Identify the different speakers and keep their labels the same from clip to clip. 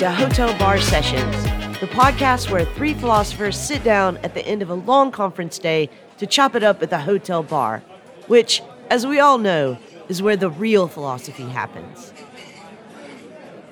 Speaker 1: to Hotel Bar Sessions, the podcast where three philosophers sit down at the end of a long conference day to chop it up at the hotel bar, which, as we all know, is where the real philosophy happens.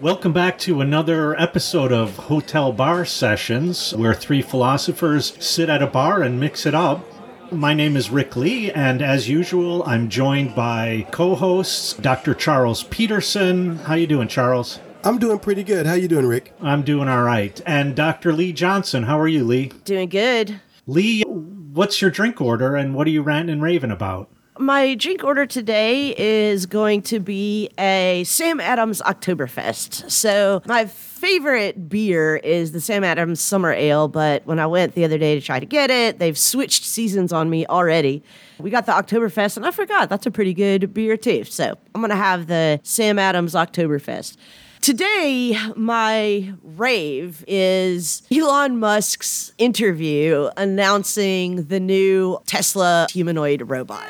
Speaker 2: Welcome back to another episode of Hotel Bar Sessions, where three philosophers sit at a bar and mix it up. My name is Rick Lee, and as usual, I'm joined by co-hosts Dr. Charles Peterson. How you doing, Charles?
Speaker 3: I'm doing pretty good. How you doing, Rick?
Speaker 2: I'm doing all right. And Dr. Lee Johnson. How are you, Lee?
Speaker 1: Doing good.
Speaker 2: Lee, what's your drink order, and what are you ranting and raving about?
Speaker 1: My drink order today is going to be a Sam Adams Oktoberfest. So, my favorite beer is the Sam Adams Summer Ale, but when I went the other day to try to get it, they've switched seasons on me already. We got the Oktoberfest, and I forgot that's a pretty good beer too. So, I'm going to have the Sam Adams Oktoberfest. Today, my rave is Elon Musk's interview announcing the new Tesla humanoid robot.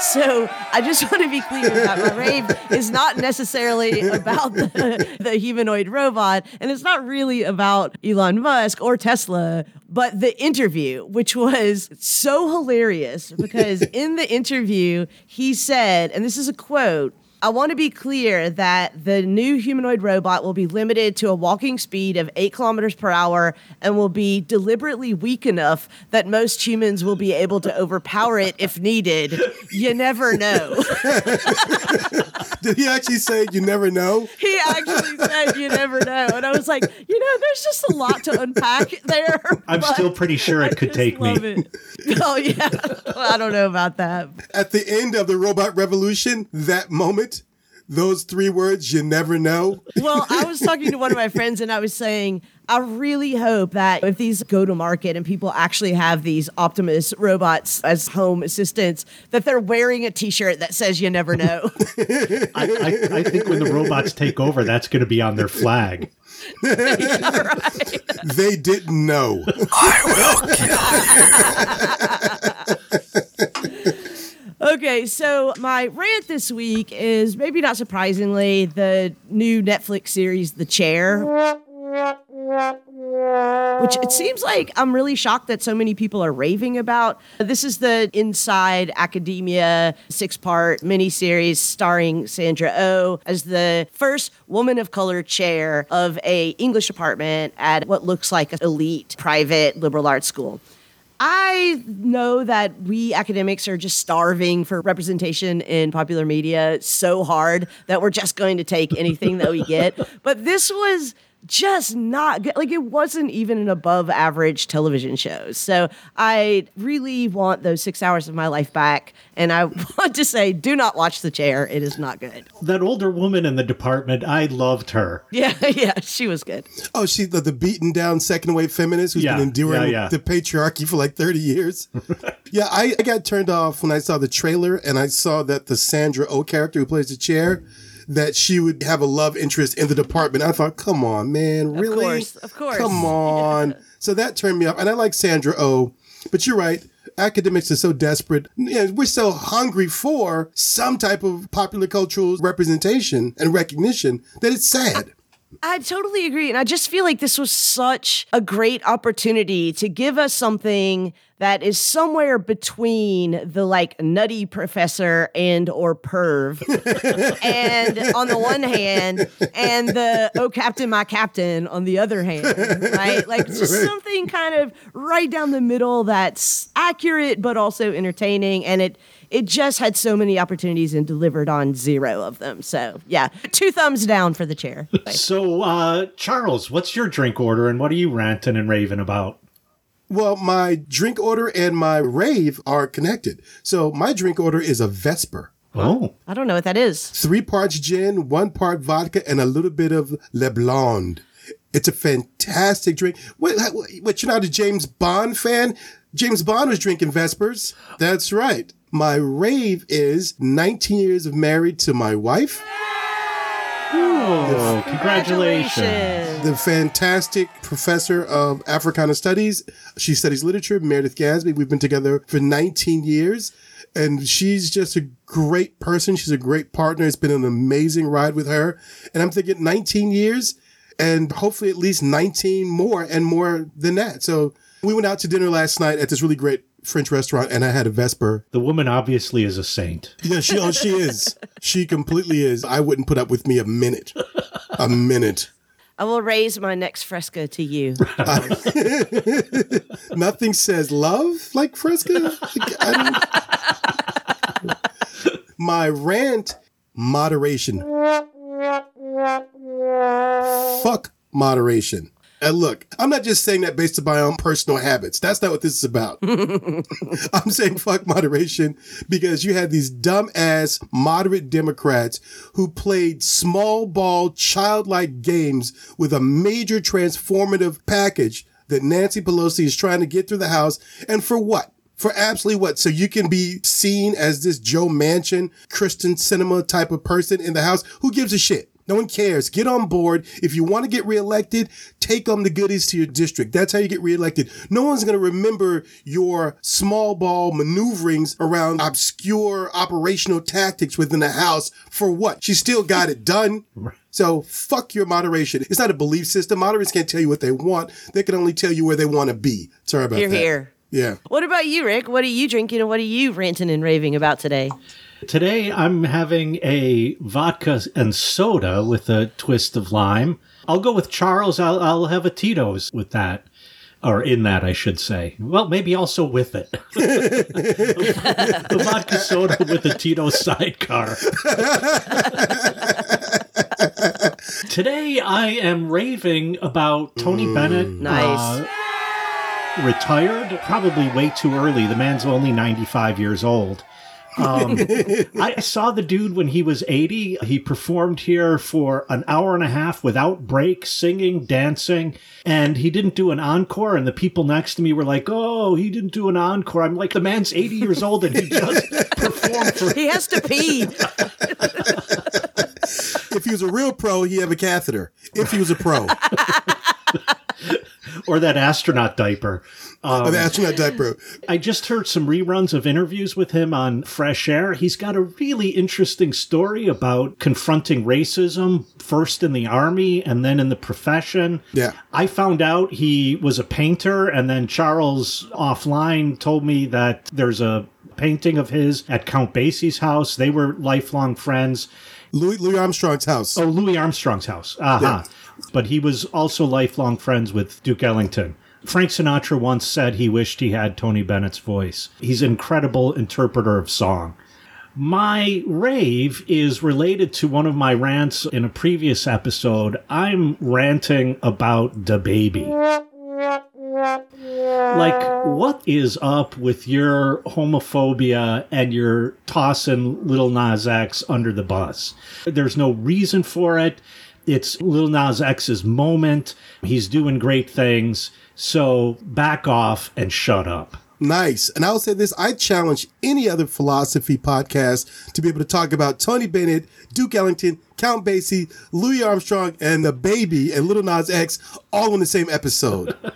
Speaker 1: So I just want to be clear that my rave is not necessarily about the, the, humanoid robot, and it's not really about Elon Musk or Tesla, but the interview, which was so hilarious because in the interview, he said, and this is a quote, I want to be clear that the new humanoid robot will be limited to a walking speed of eight kilometers per hour and will be deliberately weak enough that most humans will be able to overpower it if needed. You never know.
Speaker 3: Did he actually say you never know?
Speaker 1: He actually said you never know. And I was like, you know, there's just a lot to unpack there.
Speaker 2: I'm still pretty sure it could take me.
Speaker 1: It. Oh, yeah. I don't know about that.
Speaker 3: At the end of the robot revolution, that moment, those three words, you never know.
Speaker 1: Well, I was talking to one of my friends and I was saying, I really hope that if these go to market and people actually have these Optimus robots as home assistants, that they're wearing a t shirt that says, you never know.
Speaker 2: I, I, I, think when the robots take over, that's going to be on their flag.
Speaker 3: right. They didn't know.
Speaker 1: I will kill you. Okay, so my rant this week is maybe not surprisingly the new Netflix series, The Chair. Which it seems like I'm really shocked that so many people are raving about. This is the Inside Academia six part miniseries starring Sandra O oh as the first woman of color chair of a English department at what looks like an elite private liberal arts school. I know that we academics are just starving for representation in popular media so hard that we're just going to take anything that we get. But this was just not good. Like it wasn't even an above average television show. So I really want those six hours of my life back. And I want to say, do not watch The Chair. It is not good.
Speaker 2: That older woman in the department, I loved her.
Speaker 1: Yeah, yeah, she was good.
Speaker 3: Oh, she the, the beaten down second wave feminist who's yeah, been enduring yeah, yeah. the patriarchy for like 30 years. yeah, I, I got turned off when I saw the trailer and I saw that the Sandra O character who plays the chair that she would have a love interest in the department. I thought, come on, man, really? Of
Speaker 1: course, of course.
Speaker 3: Come on. So that turned me off. And I like Sandra Oh, but you're right. Academics are so desperate. You know, we're so hungry for some type of popular cultural representation and recognition that it's sad.
Speaker 1: I totally agree. And I just feel like this was such a great opportunity to give us something that is somewhere between the like nutty professor and or perv and on the one hand and the oh captain my captain on the other hand right like just something kind of right down the middle that's accurate but also entertaining and it it just had so many opportunities and delivered on zero of them. So yeah, two thumbs down for the chair.
Speaker 2: so uh, Charles, what's your drink order and what are you ranting and raving about?
Speaker 3: Well, my drink order and my rave are connected. So my drink order is a Vesper.
Speaker 2: Oh.
Speaker 1: I don't know what that is.
Speaker 3: Three parts gin, one part vodka, and a little bit of Le Blonde. It's a fantastic drink. What, what, you're not a James Bond fan? James Bond was drinking Vespers. That's right. My rave is 19 years of married to my wife.
Speaker 2: Oh, congratulations.
Speaker 3: The fantastic professor of Africana Studies. She studies literature, Meredith Gadsby. We've been together for 19 years and she's just a great person. She's a great partner. It's been an amazing ride with her. And I'm thinking 19 years, and hopefully at least 19 more and more than that. So we went out to dinner last night at this really great French restaurant and I had a Vesper.
Speaker 2: The woman obviously is a saint.
Speaker 3: Yeah, she oh, she is. She completely is. I wouldn't put up with me a minute. A minute.
Speaker 1: I will raise my next fresco to you.
Speaker 3: Nothing says love like Fresca. Like, I don't- My rant moderation. Fuck moderation. And look, I'm not just saying that based on my own personal habits. That's not what this is about. I'm saying fuck moderation because you had these dumb ass moderate Democrats who played small ball childlike games with a major transformative package that Nancy Pelosi is trying to get through the House. And for what? For absolutely what? So you can be seen as this Joe Manchin, Kyrsten Sinema type of person in the House? Who gives a shit? No one cares. Get on board. If you want to get reelected, take on the goodies to your district. That's how you get reelected. No one's going to remember your small ball maneuverings around obscure operational tactics within the House for what? She still got it done. So fuck your moderation. It's not a belief system. Moderates can't tell you what they want. They can only tell you where they want to be. Sorry about that.
Speaker 1: Here,
Speaker 3: that.
Speaker 1: here.
Speaker 3: Yeah.
Speaker 1: What about you, Rick? What are you drinking and what are you ranting and raving about today?
Speaker 2: Today I'm having a vodka and soda with a twist of lime. I'll go with Charles. I'll, I'll have a Tito's with that. Or in that, I should say. Well, maybe also with it. the vodka soda with the Tito sidecar. Today I am raving about Tony Bennett.
Speaker 1: Nice.
Speaker 2: uh, retired, probably way too early. The man's only 95 years old. Um, I saw the dude when he was 80. He performed here for an hour and a half without break, singing, dancing, and he didn't do an encore. And the people next to me were like, Oh, he didn't do an encore. I'm like, The man's 80 years old and he just performed for.
Speaker 1: He has to pee.
Speaker 3: If he was a real pro, he'd have a catheter. If he was a pro.
Speaker 2: Or that astronaut diaper. Um,
Speaker 3: An astronaut diaper.
Speaker 2: I just heard some reruns of interviews with him on Fresh Air. He's got a really interesting story about confronting racism, first in the army and then in the profession.
Speaker 3: Yeah.
Speaker 2: I found out he was a painter, and then Charles offline told me that there's a painting of his at Count Basie's house. They were lifelong friends.
Speaker 3: Louis, Louis Armstrong's house.
Speaker 2: Oh, Louis Armstrong's house. Aha. But he was also lifelong friends with Duke Ellington. Frank Sinatra once said he wished he had Tony Bennett's voice. He's an incredible interpreter of song. My rave is related to one of my rants in a previous episode. I'm ranting about DaBaby. Like, what is up with your homophobia and your tossing Little Nas X under the bus? There's no reason for it. It's Lil Nas X's moment. He's doing great things. So back off and shut up.
Speaker 3: Nice. And I will say this I challenge any other philosophy podcast to be able to talk about Tony Bennett, Duke Ellington, Count Basie, Louis Armstrong, and DaBaby and Little Nas X all in the same episode.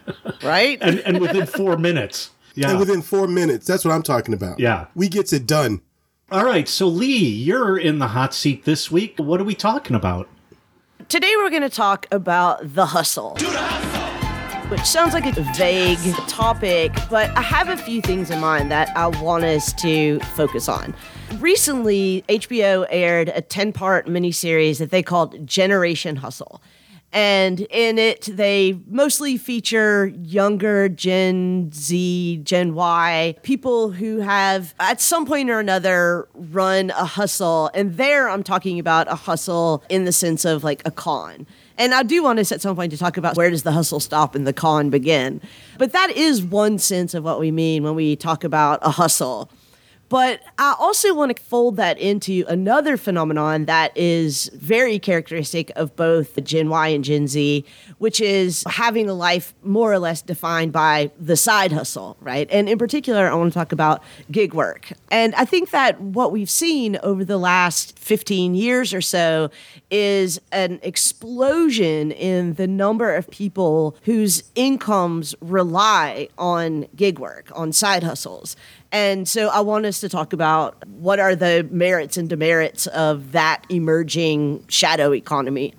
Speaker 1: Right?
Speaker 2: And, and within four minutes. Yeah.
Speaker 3: and within four minutes. That's what I'm talking about.
Speaker 2: Yeah.
Speaker 3: We gets it done.
Speaker 2: All right. So, Lee, you're in the hot seat this week. What are we talking about?
Speaker 1: Today we're going to talk about the hustle. Which sounds like a vague topic, but I have a few things in mind that I want us to focus on. Recently, HBO aired a 10 part miniseries that they called Generation Hustle. And in it, they mostly feature younger Gen Z, Gen Y, people who have at some point or another run a hustle. And there I'm talking about a hustle in the sense of like a con. And I do want us at some point to talk about where does the hustle stop and the con begin. But that is one sense of what we mean when we talk about a hustle. But I also want to fold that into another phenomenon that is very characteristic of both the Gen Y and Gen Z, which is having a life more or less defined by the side hustle, right? And in particular, I want to talk about gig work. And I think that what we've seen over the last 15 years or so is an explosion in the number of people whose incomes rely on gig work, on side hustles. And so I want us to talk about what are the merits and demerits of that emerging shadow economy.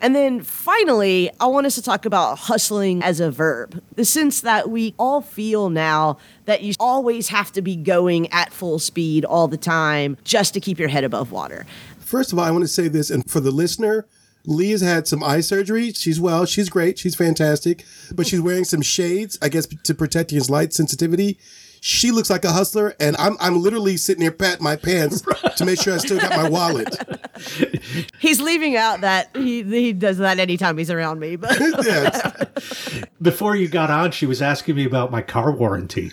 Speaker 1: And then finally, I want us to talk about hustling as a verb. The sense that we all feel now that you always have to be going at full speed all the time just to keep your head above water.
Speaker 3: First of all, I want to say this, and for the listener, Lee has had some eye surgery. She's well. She's great. She's fantastic. But she's wearing some shades, I guess, to protect his light sensitivity. She looks like a hustler, and I'm I'm literally sitting here patting my pants to make sure I still got my wallet.
Speaker 1: He's leaving out that he he does that anytime he's around me. But
Speaker 3: yes.
Speaker 2: Before you got on, she was asking me about my car warranty.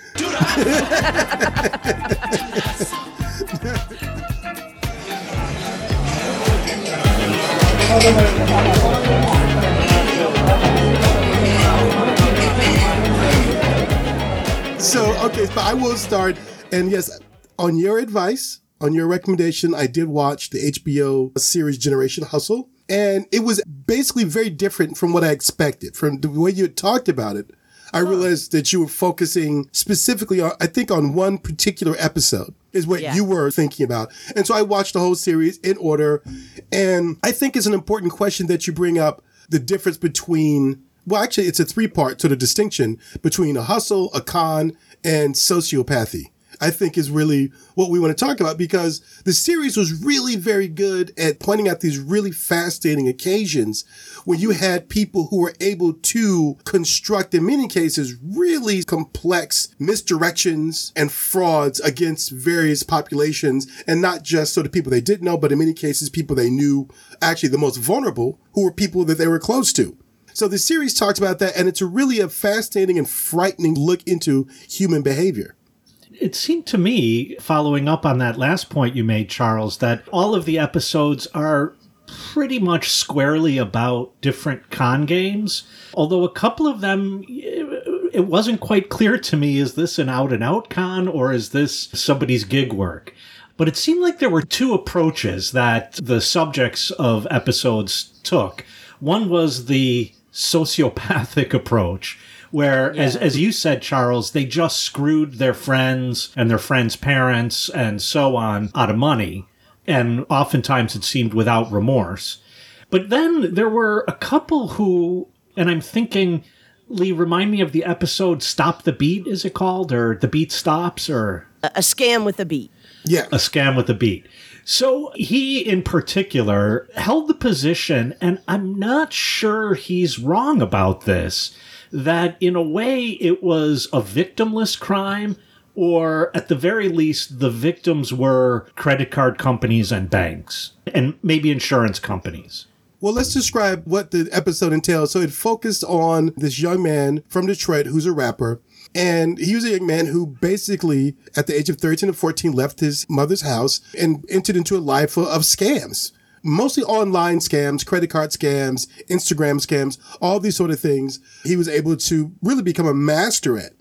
Speaker 3: So okay, but I will start. And yes, on your advice, on your recommendation, I did watch the HBO series Generation Hustle. And it was basically very different from what I expected. From the way you had talked about it, I realized that you were focusing specifically on, I think, on one particular episode is what
Speaker 1: Yeah.
Speaker 3: you were thinking about. And so I watched the whole series in order. And I think it's an important question that you bring up the difference between, well, actually, it's a three part sort of distinction between a hustle, a con, and sociopathy. I think is really what we want to talk about because the series was really very good at pointing out these really fascinating occasions when you had people who were able to construct, in many cases, really complex misdirections and frauds against various populations and not just sort of people they didn't know, but in many cases, people they knew actually the most vulnerable who were people that they were close to. So the series talks about that and it's really a fascinating and frightening look into human behavior.
Speaker 2: It seemed to me, following up on that last point you made, Charles, that all of the episodes are pretty much squarely about different con games. Although a couple of them, it wasn't quite clear to me is this an out and out con or is this somebody's gig work? But it seemed like there were two approaches that the subjects of episodes took. One was the sociopathic approach, where, as, as you said, Charles, they just screwed their friends and their friends' parents and so on out of money. And oftentimes it seemed without remorse. But then there were a couple who, and I'm thinking, Lee, remind me of the episode Stop the Beat, is it called? Or The Beat Stops? Or
Speaker 1: a, a scam with a beat.
Speaker 3: Yeah.
Speaker 2: a scam with a beat. So he, in particular, held the position, and I'm not sure he's wrong about this, that in a way it was a victimless crime, or at the very least, the victims were credit card companies and banks, and maybe insurance companies.
Speaker 3: Well, let's describe what the episode entails. So it focused on this young man from Detroit who's a rapper. And he was a young man who basically, at the age of 13 or 14, left his mother's house and entered into a life of scams. Mostly online scams, credit card scams, Instagram scams, all these sort of things. He was able to really become a master at.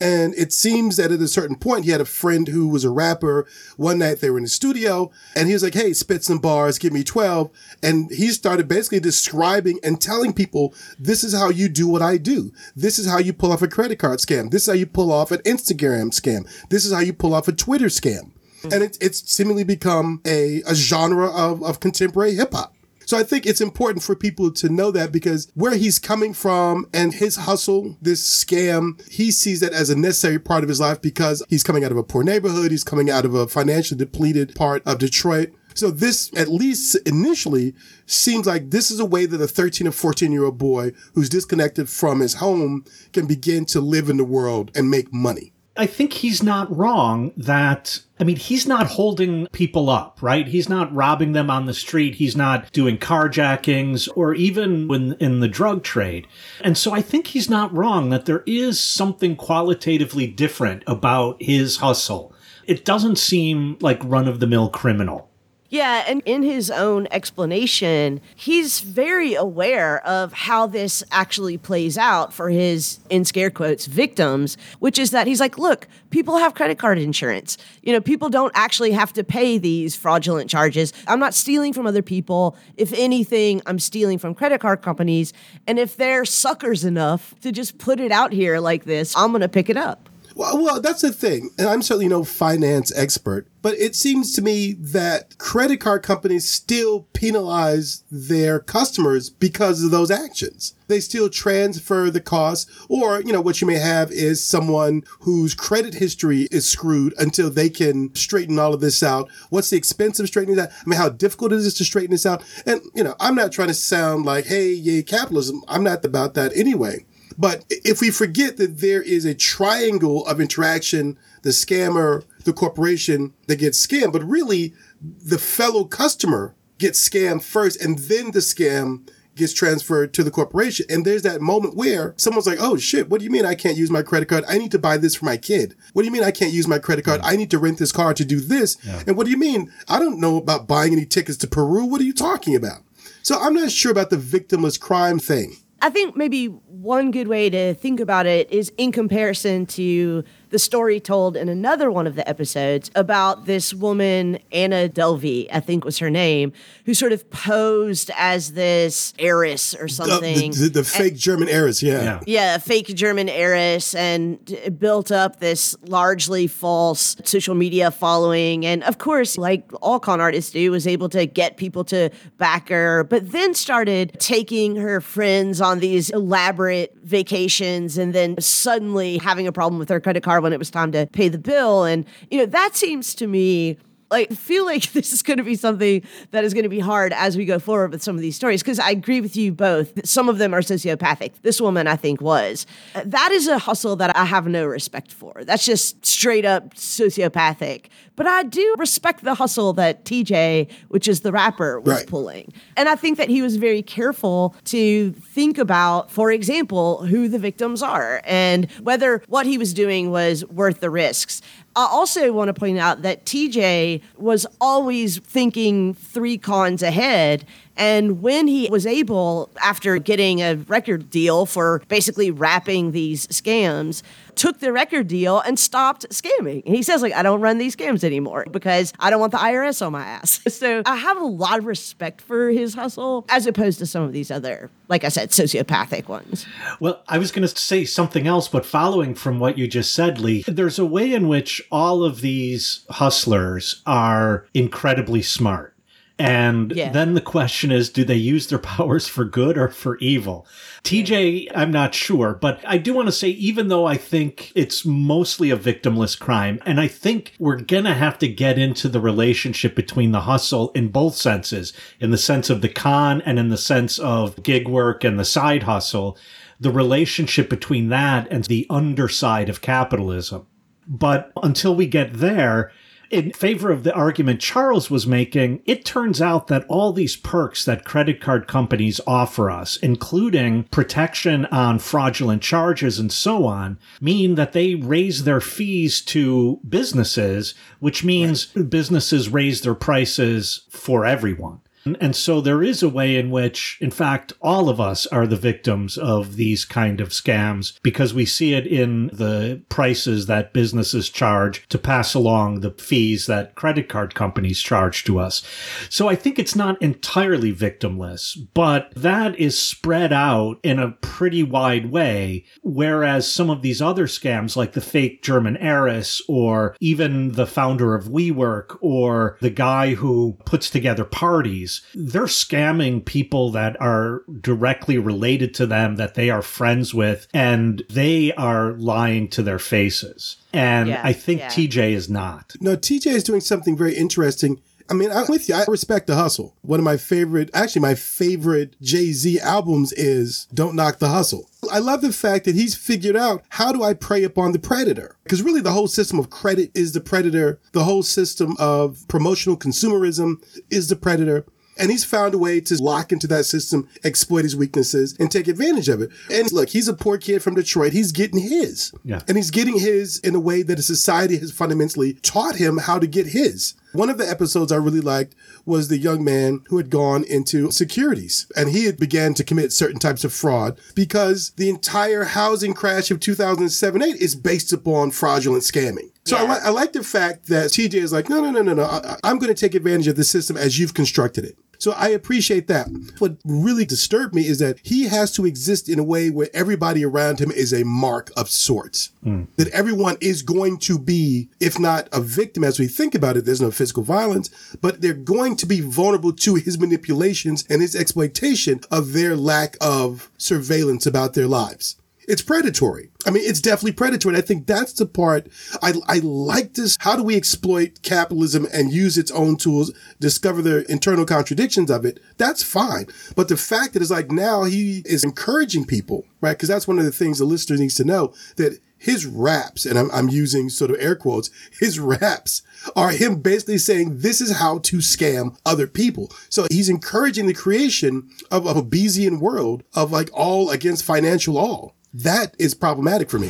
Speaker 3: And it seems that at a certain point, he had a friend who was a rapper. One night they were in the studio and he was like, Hey, spit some bars, give me 12. And he started basically describing and telling people, this is how you do what I do. This is how you pull off a credit card scam. This is how you pull off an Instagram scam. This is how you pull off a Twitter scam. And it's, it's seemingly become a, a genre of, of contemporary hip hop. So I think it's important for people to know that because where he's coming from and his hustle, this scam, he sees that as a necessary part of his life because he's coming out of a poor neighborhood. He's coming out of a financially depleted part of Detroit. So this, at least initially, seems like this is a way that a 13 or 14 year old boy who's disconnected from his home can begin to live in the world and make money.
Speaker 2: I think he's not wrong that, I mean, he's not holding people up, right? He's not robbing them on the street. He's not doing carjackings or even when in the drug trade. And so I think he's not wrong that there is something qualitatively different about his hustle. It doesn't seem like run of the mill criminal.
Speaker 1: Yeah, and in his own explanation, he's very aware of how this actually plays out for his, in scare quotes, victims, which is that he's like, look, people have credit card insurance. You know, people don't actually have to pay these fraudulent charges. I'm not stealing from other people. If anything, I'm stealing from credit card companies. And if they're suckers enough to just put it out here like this, I'm going to pick it up.
Speaker 3: Well, well, that's the thing. And I'm certainly no finance expert, but it seems to me that credit card companies still penalize their customers because of those actions. They still transfer the cost, or, you know, what you may have is someone whose credit history is screwed until they can straighten all of this out. What's the expense of straightening that? I mean, how difficult is it to straighten this out? And, you know, I'm not trying to sound like, hey, yay, capitalism. I'm not about that anyway. But if we forget that there is a triangle of interaction, the scammer, the corporation that gets scammed, but really the fellow customer gets scammed first and then the scam gets transferred to the corporation. And there's that moment where someone's like, Oh shit, what do you mean I can't use my credit card? I need to buy this for my kid. What do you mean I can't use my credit card? I need to rent this car to do this. Yeah. And what do you mean? I don't know about buying any tickets to Peru. What are you talking about? So I'm not sure about the victimless crime thing.
Speaker 1: I think maybe one good way to think about it is in comparison to the story told in another one of the episodes about this woman, Anna Delvey, I think was her name, who sort of posed as this heiress or something.
Speaker 3: The, the, the fake and, German heiress, yeah.
Speaker 1: yeah. Yeah, a fake German heiress and built up this largely false social media following. And of course, like all con artists do, was able to get people to back her, but then started taking her friends on these elaborate vacations and then suddenly having a problem with her credit card when it was time to pay the bill. And, you know, that seems to me like feel like this is going to be something that is going to be hard as we go forward with some of these stories because I agree with you both. Some of them are sociopathic. This woman, I think, was. That is a hustle that I have no respect for. That's just straight up sociopathic. But I do respect the hustle that TJ, which is the rapper, was right. pulling. And I think that he was very careful to think about, for example, who the victims are and whether what he was doing was worth the risks. I also want to point out that TJ was always thinking three cons ahead. And when he was able, after getting a record deal for basically rapping these scams, took the record deal and stopped scamming. And he says, like, I don't run these scams anymore because I don't want the IRS on my ass. So I have a lot of respect for his hustle as opposed to some of these other, like I said, sociopathic ones.
Speaker 2: Well, I was going to say something else, but following from what you just said, Lee, there's a way in which all of these hustlers are incredibly smart. And yeah. then the question is, do they use their powers for good or for evil? TJ, I'm not sure, but I do want to say, even though I think it's mostly a victimless crime, and I think we're going to have to get into the relationship between the hustle in both senses, in the sense of the con and in the sense of gig work and the side hustle, the relationship between that and the underside of capitalism. But until we get there, in favor of the argument Charles was making, it turns out that all these perks that credit card companies offer us, including protection on fraudulent charges and so on, mean that they raise their fees to businesses, which means right. businesses raise their prices for everyone. And so there is a way in which, in fact, all of us are the victims of these kind of scams because we see it in the prices that businesses charge to pass along the fees that credit card companies charge to us. So I think it's not entirely victimless, but that is spread out in a pretty wide way. Whereas some of these other scams, like the fake German heiress or even the founder of WeWork or the guy who puts together parties, they're scamming people that are directly related to them that they are friends with and they are lying to their faces. And yeah, I think yeah. TJ is not.
Speaker 3: No, TJ is doing something very interesting. I mean, I'm with you. I respect the hustle. One of my favorite, actually, my favorite Jay Z albums is Don't Knock the Hustle. I love the fact that he's figured out how do I prey upon the predator? Because really, the whole system of credit is the predator. The whole system of promotional consumerism is the predator. And he's found a way to lock into that system, exploit his weaknesses, and take advantage of it. And look, he's a poor kid from Detroit. He's getting his.
Speaker 2: Yeah.
Speaker 3: And he's getting his in a way that a society has fundamentally taught him how to get his. One of the episodes I really liked was the young man who had gone into securities and he had began to commit certain types of fraud because the entire housing crash of 2007-8 is based upon fraudulent scamming. So yeah. I, li- I, like the fact that TJ is like, no, no, no, no, no. I- I'm going to take advantage of the system as you've constructed it. So I appreciate that. What really disturbed me is that he has to exist in a way where everybody around him is a mark of sorts. Mm. That everyone is going to be, if not a victim as we think about it, there's no physical violence, but they're going to be vulnerable to his manipulations and his exploitation of their lack of surveillance about their lives. It's predatory. I mean, it's definitely predatory. And I think that's the part I, I like this. How do we exploit capitalism and use its own tools, discover the internal contradictions of it? That's fine. But the fact that it's like now he is encouraging people, right? Cause that's one of the things the listener needs to know that his raps, and I'm, I'm using sort of air quotes, his raps are him basically saying this is how to scam other people. So he's encouraging the creation of, of a Hobbesian world of like all against financial all. That is problematic for me.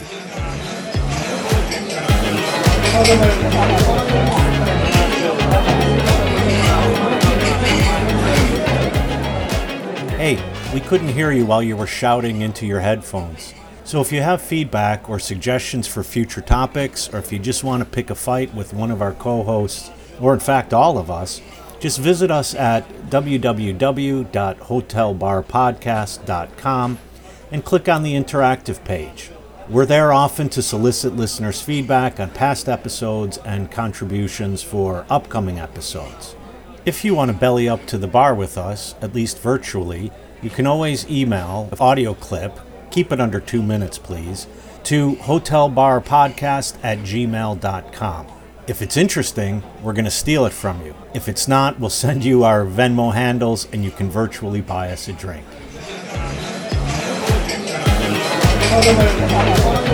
Speaker 2: Hey, we couldn't hear you while you were shouting into your headphones. So if you have feedback or suggestions for future topics, or if you just want to pick a fight with one of our co hosts, or in fact all of us, just visit us at www.hotelbarpodcast.com and click on the interactive page. We're there often to solicit listeners' feedback on past episodes and contributions for upcoming episodes. If you want to belly up to the bar with us, at least virtually, you can always email an audio clip, keep it under two minutes please, to hotelbarpodcast at gmail.com. If it's interesting, we're going to steal it from you. If it's not, we'll send you our Venmo handles and you can virtually buy us a drink.
Speaker 1: Mau dengar?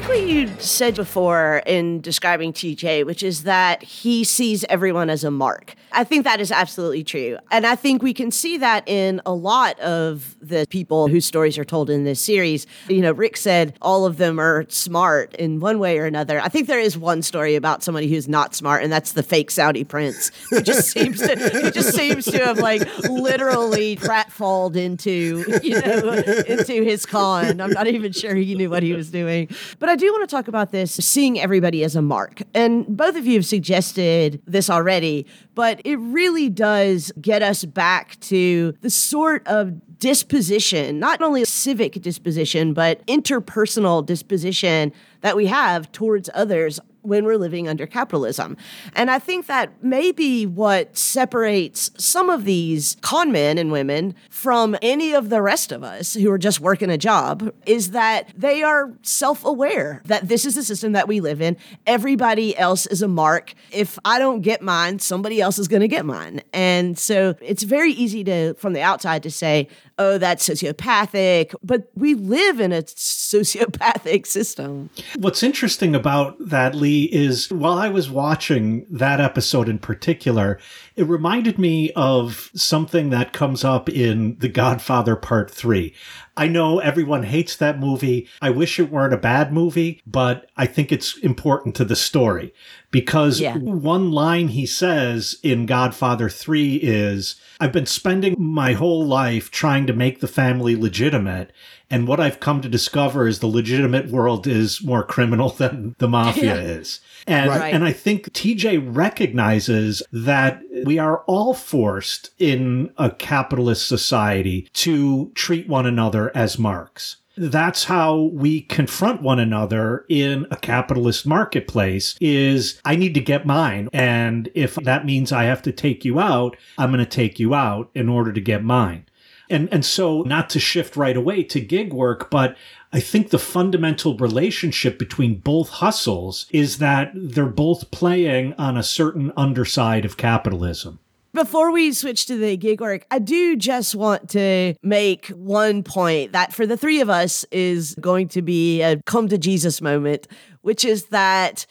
Speaker 1: Like what you said before in describing TJ, which is that he sees everyone as a mark. I think that is absolutely true. And I think we can see that in a lot of the people whose stories are told in this series. You know, Rick said all of them are smart in one way or another. I think there is one story about somebody who's not smart, and that's the fake Saudi prince who just seems to who just seems to have like literally pratfalled into, you know, into his con. I'm not even sure he knew what he was doing. But I do want to talk about this seeing everybody as a mark. And both of you have suggested this already, but it really does get us back to the sort of disposition, not only civic disposition, but interpersonal disposition that we have towards others when we're living under capitalism. And I think that may be what separates some of these con men and women from any of the rest of us who are just working a job is that they are self aware that this is the system that we live in. Everybody else is a mark. If I don't get mine, somebody else is going to get mine. And so it's very easy to, from the outside, to say, oh, that's sociopathic. But we live in a sociopathic system.
Speaker 2: What's interesting about that, Lee, is while I was watching that episode in particular, it reminded me of something that comes up in The Godfather Part 3. I know everyone hates that movie. I wish it weren't a bad movie, but I think it's important to the story because yeah. one line he says in Godfather 3 is, I've been spending my whole life trying to make the family legitimate. And what I've come to discover is the legitimate world is more criminal than the mafia yeah. is. And, right. and I think TJ recognizes that we are all forced in a capitalist society to treat one another as marks that's how we confront one another in a capitalist marketplace is I need to get mine. And if that means I have to take you out, I'm going to take you out in order to get mine. And, and so not to shift right away to gig work, but I think the fundamental relationship between both hustles is that they're both playing on a certain underside of capitalism.
Speaker 1: Before we switch to the gig work, I do just want to make one point that for the three of us is going to be a come to Jesus moment, which is that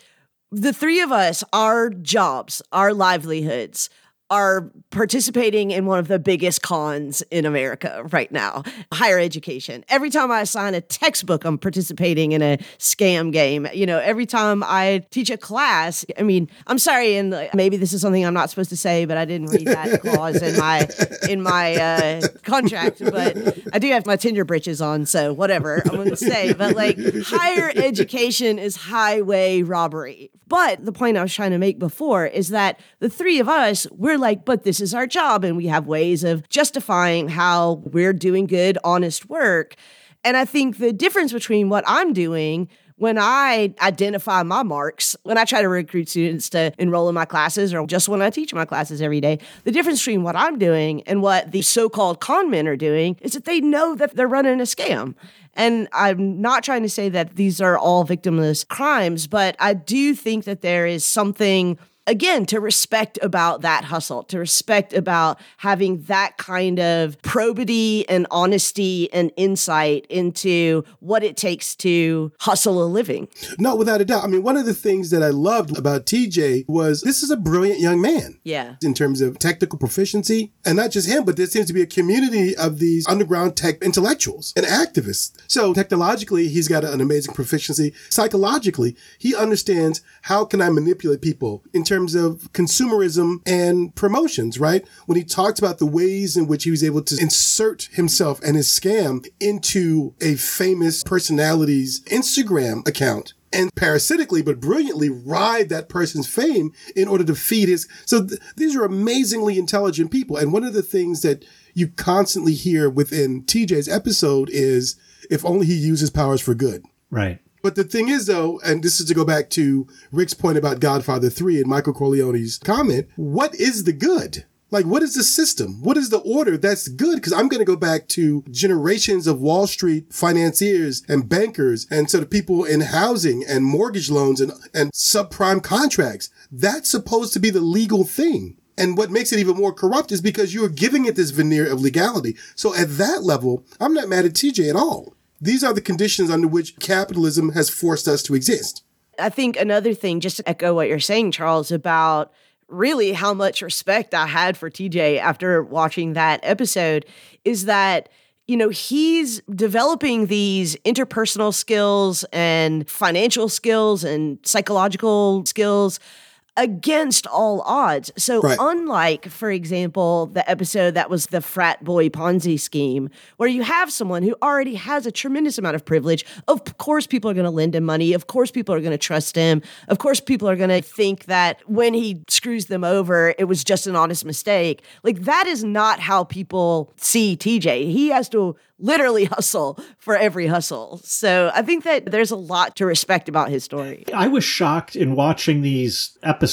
Speaker 1: the three of us, our jobs, our livelihoods, are participating in one of the biggest cons in America right now higher education. Every time I assign a textbook, I'm participating in a scam game. You know, every time I teach a class, I mean, I'm sorry, and maybe this is something I'm not supposed to say, but I didn't read that clause in my in my uh, contract. But I do have my Tinder britches on, so whatever I'm going to say. But like, higher education is highway robbery. But the point I was trying to make before is that the three of us, we're like, but this is our job. And we have ways of justifying how we're doing good, honest work. And I think the difference between what I'm doing when I identify my marks, when I try to recruit students to enroll in my classes or just when I teach my classes every day, the difference between what I'm doing and what the so called con men are doing is that they know that they're running a scam. And I'm not trying to say that these are all victimless crimes, but I do think that there is something again to respect about that hustle to respect about having that kind of probity and honesty and insight into what it takes to hustle a living.
Speaker 3: No without a doubt. I mean one of the things that i loved about tj was this is a brilliant young man
Speaker 1: yeah.
Speaker 3: in terms of technical proficiency and not just him but there seems to be a community of these underground tech intellectuals and activists. So technologically he's got an amazing proficiency. Psychologically he understands how can i manipulate people in terms terms of consumerism and promotions, right? When he talked about the ways in which he was able to insert himself and his scam into a famous personality's Instagram account and parasitically but brilliantly ride that person's fame in order to feed his so th- these are amazingly intelligent people. And one of the things that you constantly hear within TJ's episode is if only he uses powers for good.
Speaker 2: Right
Speaker 3: but the thing is, though, and this is to go back to Rick's point about Godfather 3 and Michael Corleone's comment, what is the good? Like, what is the system? What is the order that's good? Because I'm going to go back to generations of Wall Street financiers and bankers and sort of people in housing and mortgage loans and, and subprime contracts. That's supposed to be the legal thing. And what makes it even more corrupt is because you're giving it this veneer of legality. So at that level, I'm not mad at TJ at all. These are the conditions under which capitalism has forced us to exist.
Speaker 1: I think another thing, just to echo what you're saying, Charles, about really how much respect I had for TJ after watching that episode is that you know, he's developing these interpersonal skills and financial skills and psychological skills against all odds. So, right. unlike, for example, the episode that was the frat boy Ponzi scheme, where you have someone who already has a tremendous amount of privilege, of course, people are going to lend him money. Of course, people are going to trust him. Of course, people are going to think that when he screws them over, it was just an honest mistake. Like, that is not how people see TJ. He has to literally hustle for every hustle. So I think that there's a lot to respect about his story.
Speaker 2: I was shocked in watching these episodes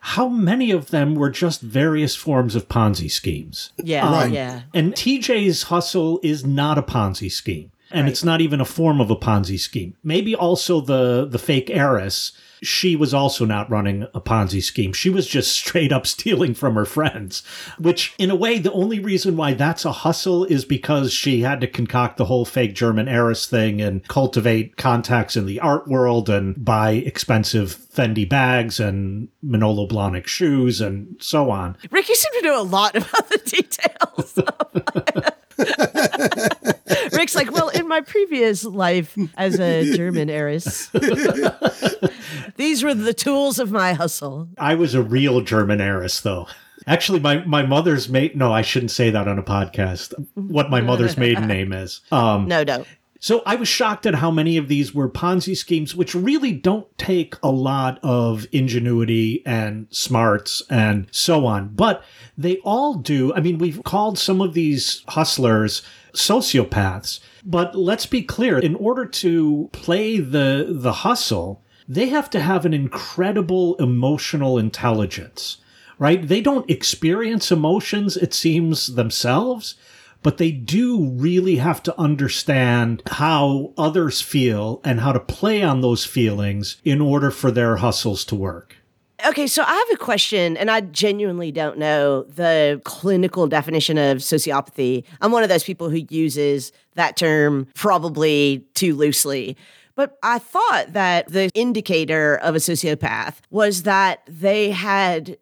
Speaker 2: how many of them were just various forms of Ponzi schemes.
Speaker 1: Yeah, um, yeah.
Speaker 2: And TJ's hustle is not a Ponzi scheme. And right. it's not even a form of a Ponzi scheme. Maybe also the the fake heiress she was also not running a Ponzi scheme. She was just straight up stealing from her friends, which in a way, the only reason why that's a hustle is because she had to concoct the whole fake German heiress thing and cultivate contacts in the art world and buy expensive Fendi bags and Manolo Blahnik shoes and so on.
Speaker 1: Rick, you seem to know a lot about the details. Rick's like, well, in my previous life as a German heiress, these were the tools of my hustle.
Speaker 2: I was a real German heiress, though. Actually, my, my mother's maid. No, I shouldn't say that on a podcast. What my mother's maiden name is.
Speaker 1: Um, no, no.
Speaker 2: So I was shocked at how many of these were Ponzi schemes, which really don't take a lot of ingenuity and smarts and so on. But they all do. I mean, we've called some of these hustlers sociopaths, but let's be clear. In order to play the, the hustle, they have to have an incredible emotional intelligence, right? They don't experience emotions, it seems, themselves but they do really have to understand how others feel and how to play on those feelings in order for their hustles to work.
Speaker 1: Okay, so I have a question, and I genuinely don't know the clinical definition of sociopathy. I'm one of those people who uses that term probably too loosely. But I thought that the indicator of a sociopath was that they had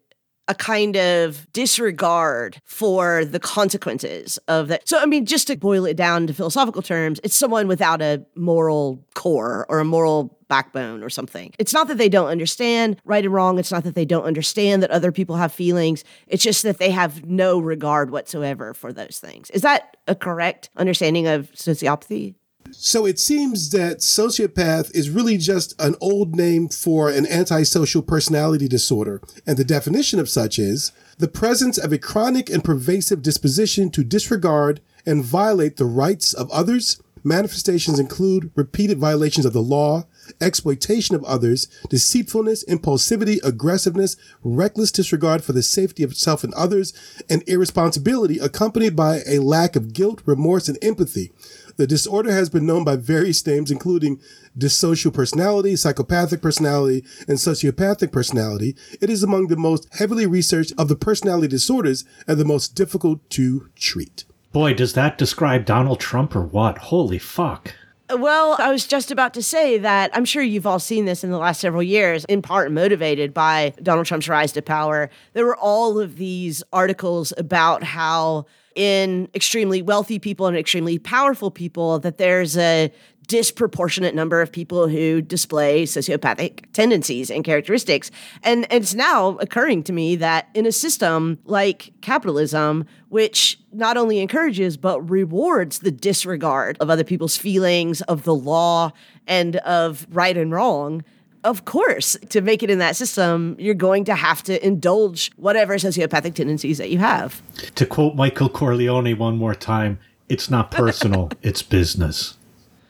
Speaker 1: a kind of disregard for the consequences of that. So, I mean, just to boil it down to philosophical terms, it's someone without a moral core or a moral backbone or something. It's not that they don't understand right and wrong. It's not that they don't understand that other people have feelings. It's just that they have no regard whatsoever for those things. Is that a correct understanding of sociopathy?
Speaker 3: So it seems that sociopath is really just an old name for an antisocial personality disorder. And the definition of such is the presence of a chronic and pervasive disposition to disregard and violate the rights of others. Manifestations include repeated violations of the law, exploitation of others, deceitfulness, impulsivity, aggressiveness, reckless disregard for the safety of self and others, and irresponsibility accompanied by a lack of guilt, remorse, and empathy. The disorder has been known by various names, including dissocial personality, psychopathic personality, and sociopathic personality. It is among the most heavily researched of the personality disorders and the most difficult to treat.
Speaker 2: Boy, does that describe Donald Trump or what? Holy fuck.
Speaker 1: Well, I was just about to say that I'm sure you've all seen this in the last several years, in part motivated by Donald Trump's rise to power. There were all of these articles about how in extremely wealthy people and extremely powerful people that there's a disproportionate number of people who display sociopathic tendencies and characteristics. And, it's now occurring to me that in a system like capitalism, which not only encourages but rewards the disregard of other people's feelings, of the law, and of right and wrong, of course, to make it in that system, you're going to have to indulge whatever sociopathic tendencies that you have.
Speaker 2: To quote Michael Corleone one more time, it's not personal, it's business.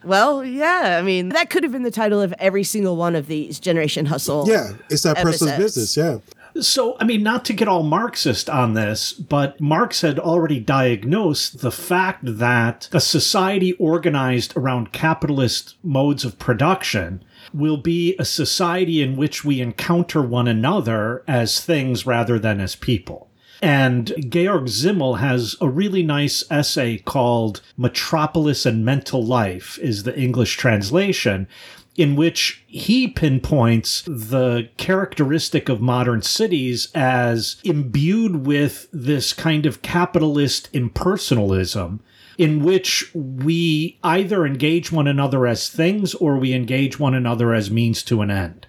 Speaker 1: Well, yeah. I mean, that could have been the title of every single one of these Generation Hustle.
Speaker 3: Yeah, it's that personal business. Yeah.
Speaker 2: So, I mean, not to get all Marxist on this, but Marx had already diagnosed the fact that a society organized around capitalist modes of production will be a society in which we encounter one another as things rather than as people. And Georg Simmel has a really nice essay called Metropolis and Mental Life, is the English translation, in which he pinpoints the characteristic of modern cities as imbued with this kind of capitalist impersonalism in which we either engage one another as things or we engage one another as means to an end.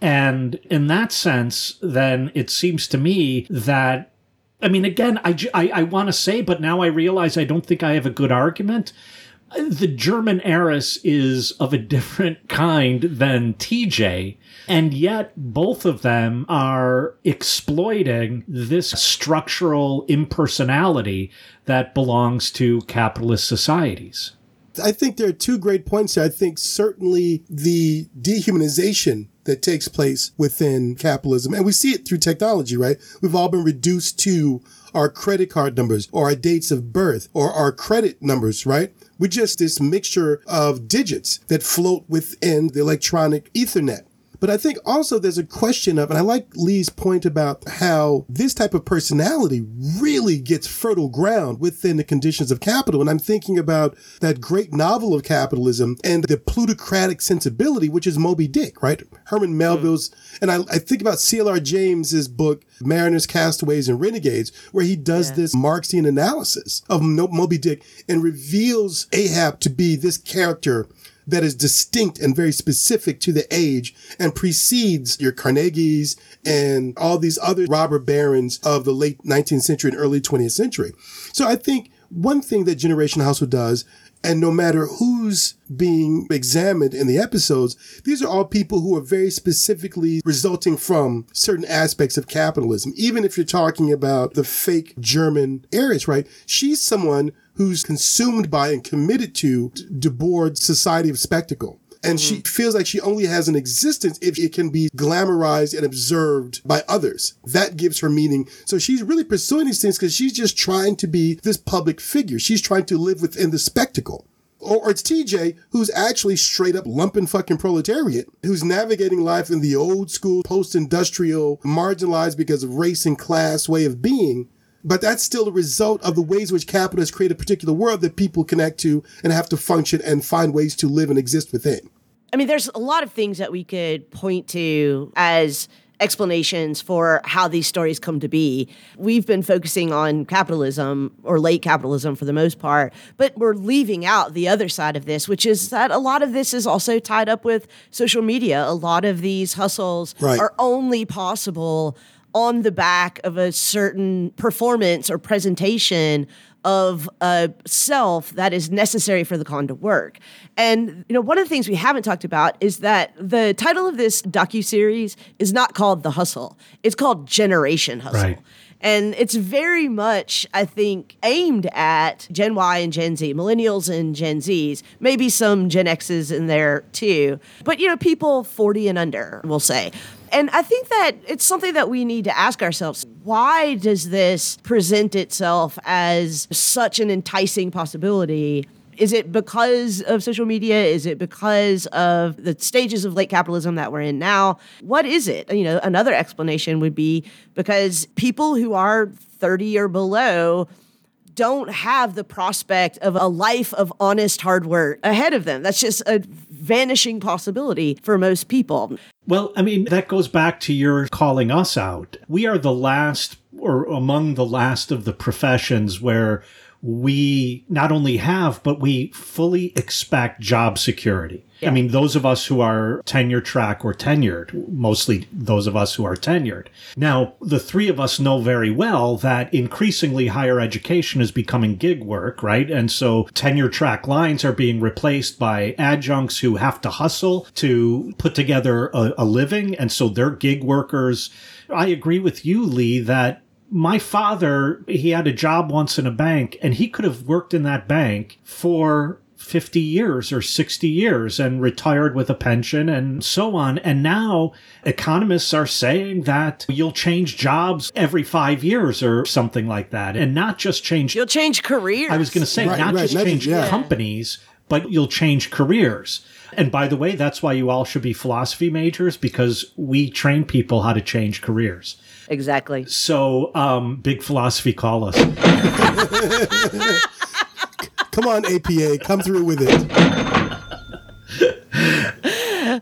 Speaker 2: And in that sense, then it seems to me that I mean, again, I, I, I want to say, but now I realize I don't think I have a good argument. The German heiress is of a different kind than TJ, and yet both of them are exploiting this structural impersonality that belongs to capitalist societies.
Speaker 3: I think there are two great points here. I think certainly the dehumanization that takes place within capitalism. And we see it through technology, right? We've all been reduced to our credit card numbers or our dates of birth or our credit numbers, right? We're just this mixture of digits that float within the electronic ethernet. But I think also there's a question of, and I like Leigh's point about how this type of personality really gets fertile ground within the conditions of capital. And I'm thinking about that great novel of capitalism and the plutocratic sensibility, which is Moby Dick, right? Herman Melville's, mm. and I, I, think about C.L.R. James's book, Mariners, Castaways, and Renegades, where he does yeah. this Marxian analysis of Moby Dick and reveals Ahab to be this character that is distinct and very specific to the age and precedes your Carnegies and all these other robber barons of the late 19th century and early 20th century. So I think one thing that Generation Hustle does and no matter who's being examined in the episodes, these are all people who are very specifically resulting from certain aspects of capitalism. Even if you're talking about the fake German heiress, right? She's someone who's consumed by and committed to Debord's society of spectacle. And mm-hmm. she feels like she only has an existence if it can be glamorized and observed by others. That gives her meaning. So she's really pursuing these things because she's just trying to be this public figure. She's trying to live within the spectacle. Or, it's TJ, who's actually straight up lumpen fucking proletariat, who's navigating life in the old school, post industrial, marginalized because of race and class way of being but that's still a result of the ways which capital has created a particular world that people connect to and have to function and find ways to live and exist within.
Speaker 1: I mean, there's a lot of things that we could point to as explanations for how these stories come to be. We've been focusing on capitalism or late capitalism for the most part, but we're leaving out the other side of this, which is that a lot of this is also tied up with social media. A lot of these hustles
Speaker 3: Right.
Speaker 1: are only possible on the back of a certain performance or presentation of a self that is necessary for the con to work. And you know, one of the things we haven't talked about is that the title of this docu-series is not called The Hustle. It's called Generation Hustle.
Speaker 2: Right.
Speaker 1: And it's very much, I think, aimed at Gen Y and Gen Z, millennials and Gen Zs, maybe some Gen Xs in there too. But, you know, people 40 and under, we'll say. And I think that it's something that we need to ask ourselves why does this present itself as such an enticing possibility? Is it because of social media? Is it because of the stages of late capitalism that we're in now? What is it? You know, another explanation would be because people who are 30 or below don't have the prospect of a life of honest hard work ahead of them. That's just a vanishing possibility for most people.
Speaker 2: Well, I mean, that goes back to your calling us out. We are the last or among the last of the professions where we not only have, but we fully expect job security. I mean, those of us who are tenure track or tenured, mostly those of us who are tenured. Now, the three of us know very well that increasingly higher education is becoming gig work, right? And so tenure track lines are being replaced by adjuncts who have to hustle to put together a, a living. And so they're gig workers. I agree with you, Leigh, that my father, he had a job once in a bank and he could have worked in that bank for 50 years or 60 years and retired with a pension and so on. And now economists are saying that you'll change jobs every five years or something like that and not just change.
Speaker 1: You'll change careers.
Speaker 2: I was going to say,
Speaker 3: Right,
Speaker 2: not
Speaker 3: right,
Speaker 2: just
Speaker 3: not
Speaker 2: change
Speaker 3: yeah.
Speaker 2: companies, but you'll change careers. And by the way, that's why you all should be philosophy majors because we train people how to change careers.
Speaker 1: Exactly.
Speaker 2: So, um, big philosophy call us.
Speaker 3: Come on, APA, come through with it.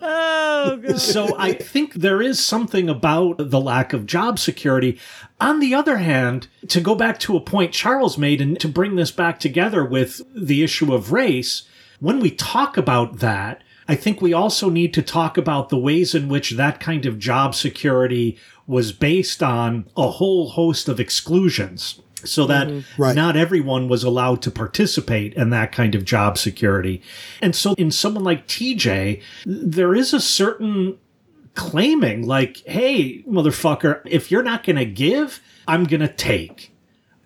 Speaker 2: Oh, so I think there is something about the lack of job security. On the other hand, to go back to a point Charles made and to bring this back together with the issue of race, when we talk about that, I think we also need to talk about the ways in which that kind of job security was based on a whole host of exclusions. So that mm-hmm.
Speaker 3: Right.
Speaker 2: not everyone was allowed to participate in that kind of job security. And so in someone like TJ, there is a certain claiming like, hey, motherfucker, if you're not going to give, I'm going to take.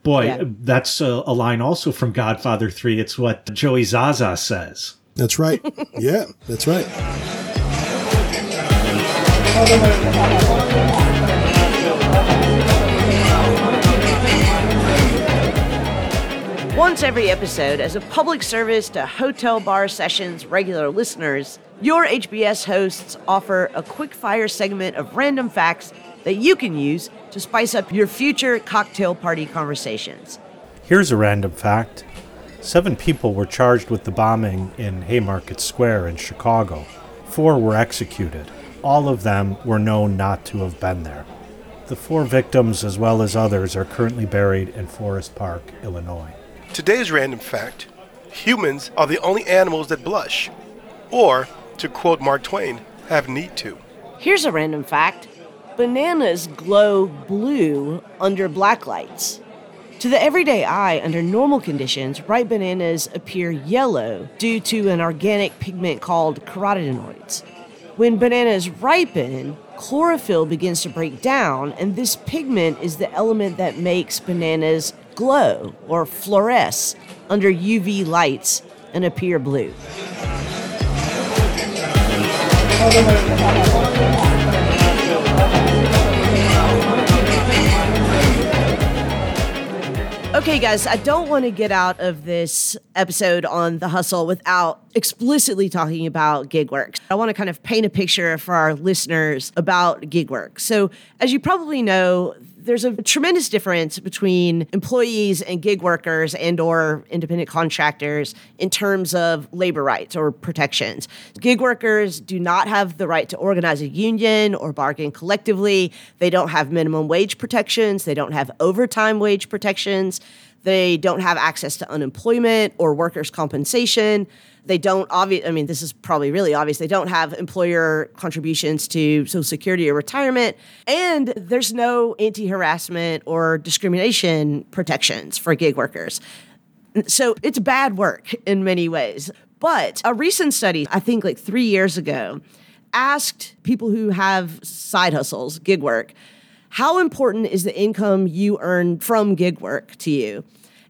Speaker 2: Boy,
Speaker 1: Yeah.
Speaker 2: that's a, a line also from Godfather 3. It's what Joey Zaza says.
Speaker 3: That's right. Yeah, that's right.
Speaker 1: Once every episode, as a public service to Hotel Bar Sessions regular listeners, your HBS hosts offer a quick fire segment of random facts that you can use to spice up your future cocktail party conversations.
Speaker 4: Here's a random fact seven people were charged with the bombing in Haymarket Square in Chicago. Four were executed. All of them were known not to have been there. The four victims, as well as others, are currently buried in Forest Park, Illinois.
Speaker 5: Today's random fact humans are the only animals that blush. Or, to quote Mark Twain, have need to.
Speaker 1: Here's a random fact bananas glow blue under black lights. To the everyday eye, under normal conditions, ripe bananas appear yellow due to an organic pigment called carotenoids. When bananas ripen, chlorophyll begins to break down, and this pigment is the element that makes bananas glow or fluoresce under UV lights and appear blue. Okay, guys, I don't want to get out of this episode on the hustle without explicitly talking about gig work. I want to kind of paint a picture for our listeners about gig work. So, as you probably know, there's a tremendous difference between employees and gig workers and or independent contractors in terms of labor rights or protections. Gig workers do not have the right to organize a union or bargain collectively. They don't have minimum wage protections, they don't have overtime wage protections. They don't have access to unemployment or workers' compensation. They don't obvious. I mean, this is probably really obvious. They don't have employer contributions to Social Security or retirement, and there's no anti-harassment or discrimination protections for gig workers. So it's bad work in many ways. But a recent study, I think like three years ago, asked people who have side hustles, gig work, how important is the income you earn from gig work to you?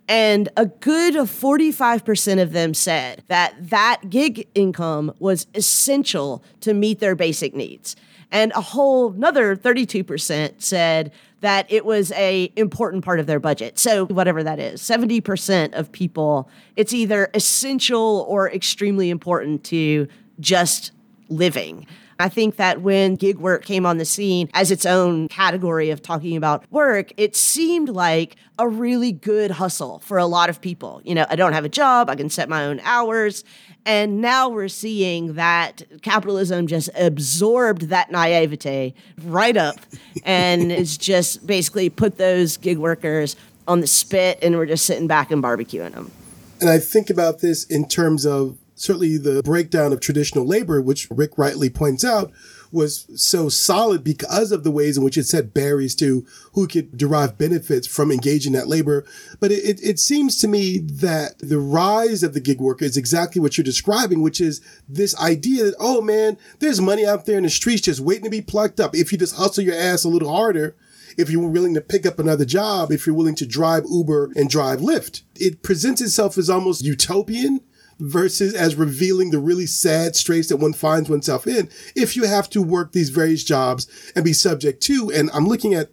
Speaker 1: And a good 45% of them said that that gig income was essential to meet their basic needs. And a whole another 32% said that it was a important part of their budget. So whatever that is, 70% of people, it's either essential or extremely important to just living. I think that when gig work came on the scene as its own category of talking about work, it seemed like a really good hustle for a lot of people. You know, I don't have a job, I can set my own hours. And now we're seeing that capitalism just absorbed that naivete right up and it's just basically put those gig workers on the spit and we're just sitting back and barbecuing them.
Speaker 3: And I think about this in terms of certainly the breakdown of traditional labor, which Rick rightly points out, was so solid because of the ways in which it set barriers to who could derive benefits from engaging that labor. But it, it, seems to me that the rise of the gig worker is exactly what you're describing, which is this idea that, oh man, there's money out there in the streets just waiting to be plucked up. If you just hustle your ass a little harder, if you're willing to pick up another job, if you're willing to drive Uber and drive Lyft, it presents itself as almost utopian versus as revealing the really sad straits that one finds oneself in if you have to work these various jobs and be subject to. And I'm looking at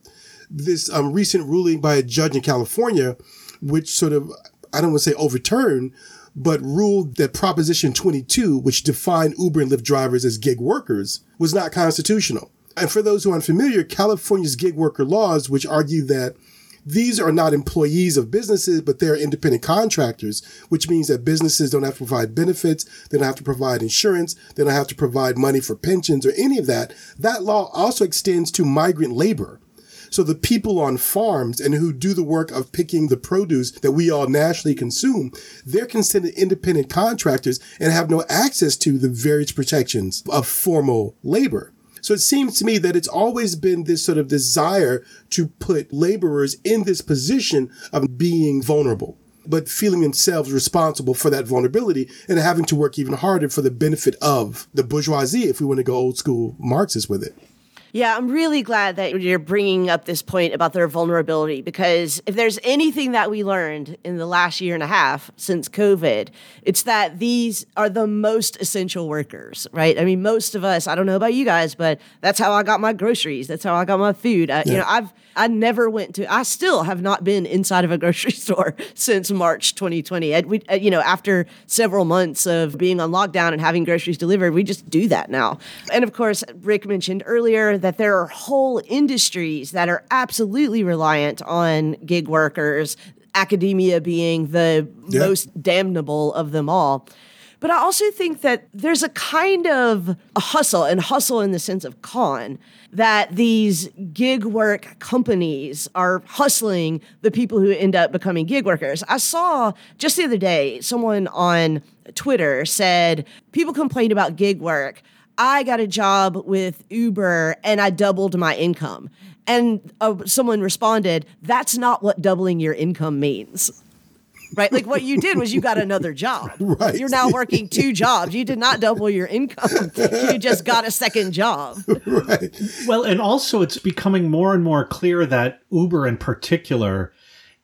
Speaker 3: this um, recent ruling by a judge in California, which sort of, I don't want to say overturned, but ruled that Proposition 22, which defined Uber and Lyft drivers as gig workers, was not constitutional. And for those who are unfamiliar, California's gig worker laws, which argue that these are not employees of businesses, but they're independent contractors, which means that businesses don't have to provide benefits. They don't have to provide insurance. They don't have to provide money for pensions or any of that. That law also extends to migrant labor. So the people on farms and who do the work of picking the produce that we all nationally consume, they're considered independent contractors and have no access to the various protections of formal labor. So it seems to me that it's always been this sort of desire to put laborers in this position of being vulnerable but feeling themselves responsible for that vulnerability and having to work even harder for the benefit of the bourgeoisie, if we want to go old school Marxist with it.
Speaker 1: Yeah, I'm really glad that you're bringing up this point about their vulnerability because if there's anything that we learned in the last year and a half since COVID, it's that these are the most essential workers, right? I mean, most of us, I don't know about you guys, but that's how I got my groceries. That's how I got my food. I, yeah. You know, I've I never went to. I still have not been inside of a grocery store since March 2020. And we, you know, after several months of being on lockdown and having groceries delivered, we just do that now. And of course, Rick mentioned earlier that there are whole industries that are absolutely reliant on gig workers, academia being the yeah. most damnable of them all. But I also think that there's a kind of a hustle, and hustle in the sense of con, that these gig work companies are hustling the people who end up becoming gig workers. I saw just the other day someone on Twitter said people complain about gig work. I got a job with Uber and I doubled my income. And uh, someone responded, That's not what doubling your income means. Right? Like what you did was you got another job. Right. You're now working two jobs. You did not double your income. You just got a second job.
Speaker 2: Right. Well, and also it's becoming more and more clear that Uber in particular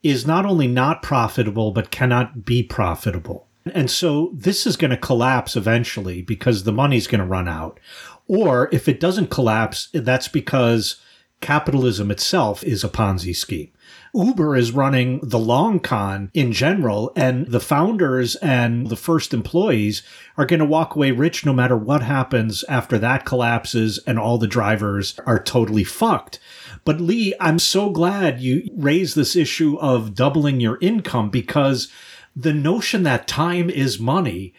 Speaker 2: is not only not profitable, but cannot be profitable. And so this is going to collapse eventually because the money's going to run out. Or if it doesn't collapse, that's because capitalism itself is a Ponzi scheme. Uber is running the long con in general, and the founders and the first employees are going to walk away rich no matter what happens after that collapses and all the drivers are totally fucked. But Leigh, I'm so glad you raised this issue of doubling your income because the notion that time is money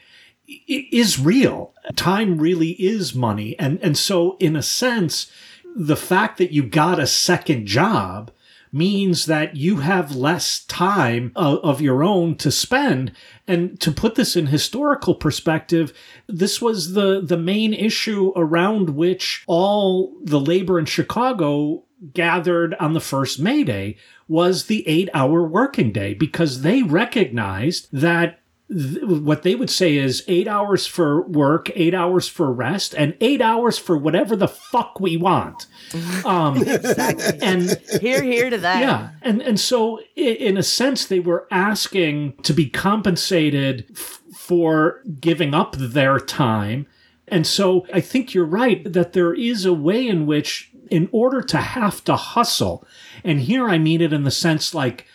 Speaker 2: is real. Time really is money. And, and so in a sense, the fact that you got a second job means that you have less time of, of, your own to spend. And to put this in historical perspective, this was the, the main issue around which all the labor in Chicago gathered on the first May Day was the eight hour working day because they recognized that th- what they would say is eight hours for work, eight hours for rest, and eight hours for whatever the fuck we want. Um,
Speaker 1: exactly.
Speaker 2: And
Speaker 1: here, here to that.
Speaker 2: Yeah, and and so in a sense, they were asking to be compensated f- for giving up their time. And so I think you're right that there is a way in which, in order to have to hustle, and here I mean it in the sense like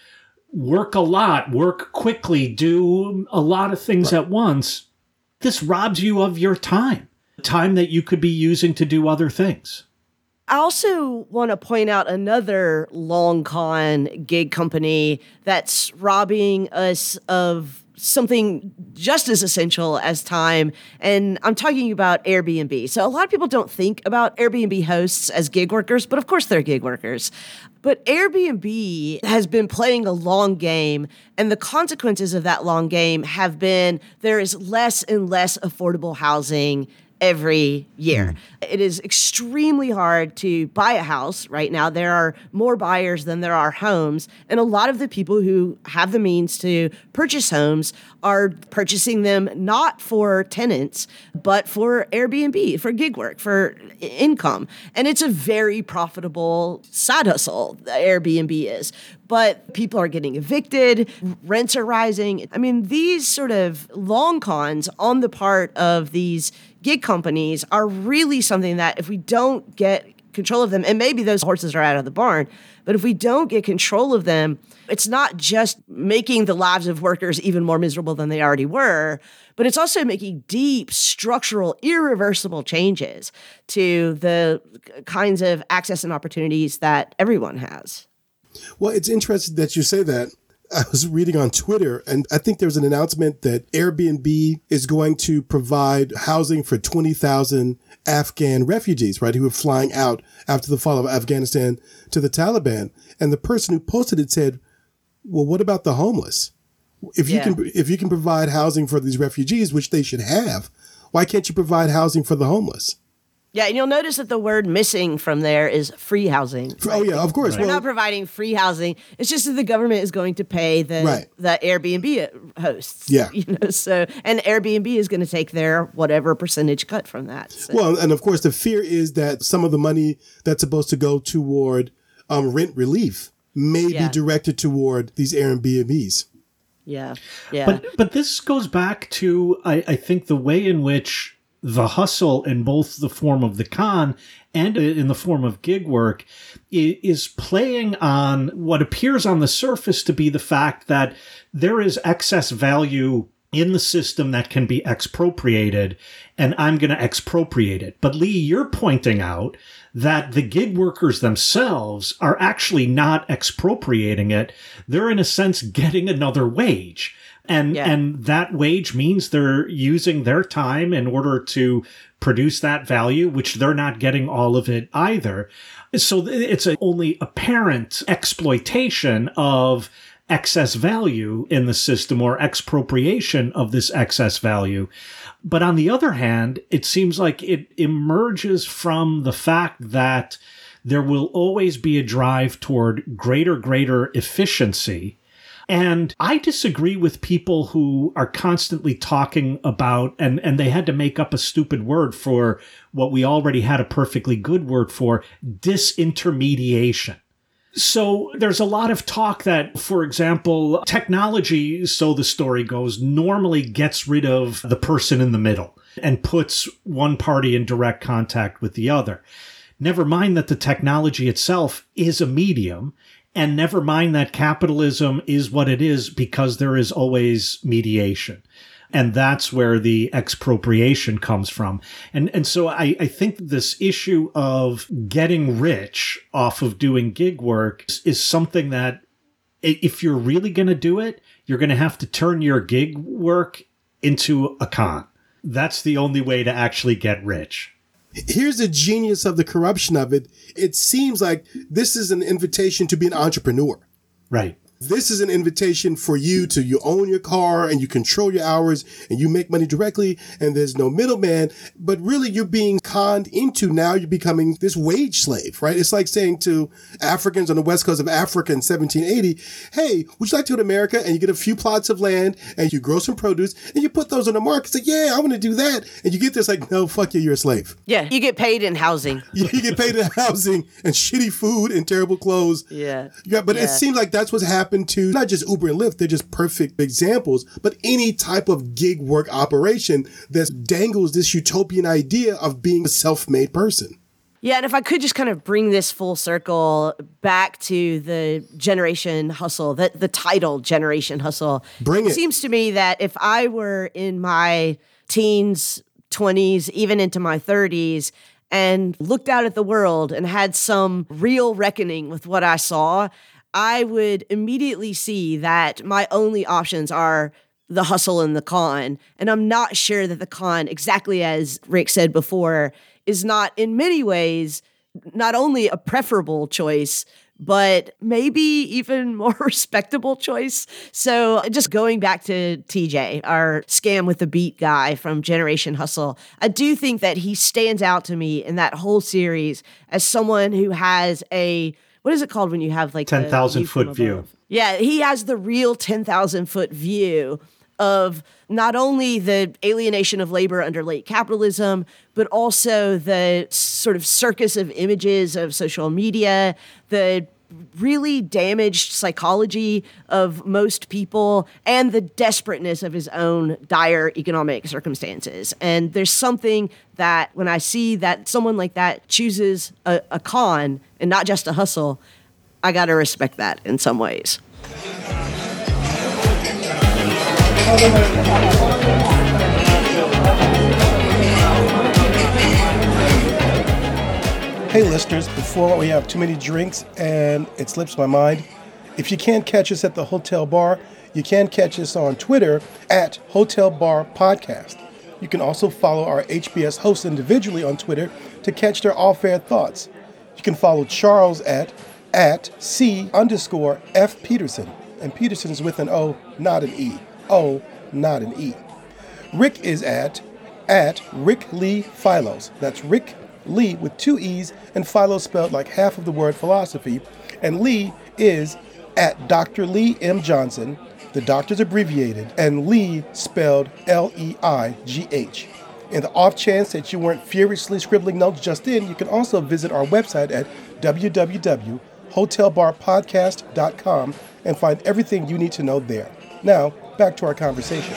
Speaker 2: work a lot, work quickly, do a lot of things right. at once, this robs you of your time, time that you could be using to do other things.
Speaker 1: I also want to point out another long con gig company that's robbing us of something just as essential as time. And I'm talking about Airbnb. So a lot of people don't think about Airbnb hosts as gig workers, but of course they're gig workers. But Airbnb has been playing a long game, and the consequences of that long game have been there is less and less affordable housing every year. Mm. It is extremely hard to buy a house right now. There are more buyers than there are homes. And a lot of the people who have the means to purchase homes are purchasing them not for tenants, but for Airbnb, for gig work, for income. And it's a very profitable side hustle, the Airbnb is but people are getting evicted, rents are rising. I mean, these sort of long cons on the part of these gig companies are really something that if we don't get control of them, and maybe those horses are out of the barn, but if we don't get control of them, it's not just making the lives of workers even more miserable than they already were, but it's also making deep structural, irreversible changes to the kinds of access and opportunities that everyone has.
Speaker 3: Well, it's interesting that you say that I was reading on Twitter, and I think there's an announcement that Airbnb is going to provide housing for 20,000 Afghan refugees, right, who are flying out after the fall of Afghanistan to the Taliban. And the person who posted it said, "Well, what about the homeless? If you yeah. can, if you can provide housing for these refugees, which they should have, why can't you provide housing for the homeless?"
Speaker 1: Yeah, and you'll notice that the word missing from there is free housing.
Speaker 3: Right? Oh yeah, of course.
Speaker 1: Right. We're well, not providing free housing. It's just that the government is going to pay the right. the Airbnb hosts.
Speaker 3: Yeah.
Speaker 1: You know, so and Airbnb is going to take their whatever percentage cut from that. So.
Speaker 3: Well, and of course the fear is that some of the money that's supposed to go toward um, rent relief may yeah. be directed toward these Airbnbs.
Speaker 1: Yeah. Yeah.
Speaker 2: But but this goes back to I, I think the way in which the hustle in both the form of the con and in the form of gig work is playing on what appears on the surface to be the fact that there is excess value in the system that can be expropriated and I'm going to expropriate it. But Leigh, you're pointing out that the gig workers themselves are actually not expropriating it. They're in a sense getting another wage. And, yeah. and that wage means they're using their time in order to produce that value, which they're not getting all of it either. So it's a only apparent exploitation of excess value in the system or expropriation of this excess value. But on the other hand, it seems like it emerges from the fact that there will always be a drive toward greater, greater efficiency and I disagree with people who are constantly talking about, and, and they had to make up a stupid word for what we already had a perfectly good word for disintermediation. So there's a lot of talk that, for example, technology, so the story goes, normally gets rid of the person in the middle and puts one party in direct contact with the other. Never mind that the technology itself is a medium and never mind that capitalism is what it is because there is always mediation. And that's where the expropriation comes from. And, and so I, I think this issue of getting rich off of doing gig work is, is something that if you're really going to do it, you're going to have to turn your gig work into a con. That's the only way to actually get rich.
Speaker 3: Here's the genius of the corruption of it. It seems like this is an invitation to be an entrepreneur.
Speaker 2: Right.
Speaker 3: This is an invitation for you to you own your car and you control your hours and you make money directly and there's no middleman. But really you're being conned into now you're becoming this wage slave, right? It's like saying to Africans on the west coast of Africa in 1780, Hey, would you like to go to America? And you get a few plots of land and you grow some produce and you put those on the market. It's like, yeah, I want to do that. And you get this like, no, fuck you, you're a slave.
Speaker 1: Yeah, you get paid in housing.
Speaker 3: You get paid in housing and shitty food and terrible clothes.
Speaker 1: Yeah.
Speaker 3: Yeah, but it
Speaker 1: Yeah.
Speaker 3: seems like that's what's happened to not just Uber and Lyft, they're just perfect examples, but any type of gig work operation that dangles this utopian idea of being a self made person.
Speaker 1: Yeah, and if I could just kind of bring this full circle back to the generation hustle, the, the title generation hustle.
Speaker 3: Bring it. it.
Speaker 1: seems to me that if I were in my teens, 20s, even into my 30s, and looked out at the world and had some real reckoning with what I saw, I would immediately see that my only options are the hustle and the con. And I'm not sure that the con, exactly as Rick said before, is not in many ways not only a preferable choice, but maybe even more respectable choice. So, just going back to TJ, our scam with the beat guy from Generation Hustle, I do think that he stands out to me in that whole series as someone who has a what is it called when you have like the
Speaker 2: 10,000
Speaker 1: view from
Speaker 2: foot view.
Speaker 1: Yeah, he has the real 10,000 foot view of not only the alienation of labor under late capitalism, but also the sort of circus of images of social media, the really damaged psychology of most people, and the desperateness of his own dire economic circumstances. And there's something that when I see that someone like that chooses a, a con and not just a hustle, I got to respect that in some ways.
Speaker 5: Hey, listeners, before we have too many drinks and it slips my mind, if you can't catch us at the hotel bar, you can catch us on Twitter at Hotel Bar Podcast. You can also follow our HBS hosts individually on Twitter to catch their off-air thoughts. You can follow Charles at at C underscore F Peterson. And Peterson is with an O, not an E. O, not an E. Rick is at at Rick Lee Philos. That's Rick Lee with two E's and Philo spelled like half of the word philosophy. And Leigh is at Dr. Leigh M. Johnson. The doctor's abbreviated, and Leigh spelled L E I G H. In the off chance that you weren't furiously scribbling notes just in, you can also visit our website at www.hotelbarpodcast.com and find everything you need to know there. Now, back to our conversation.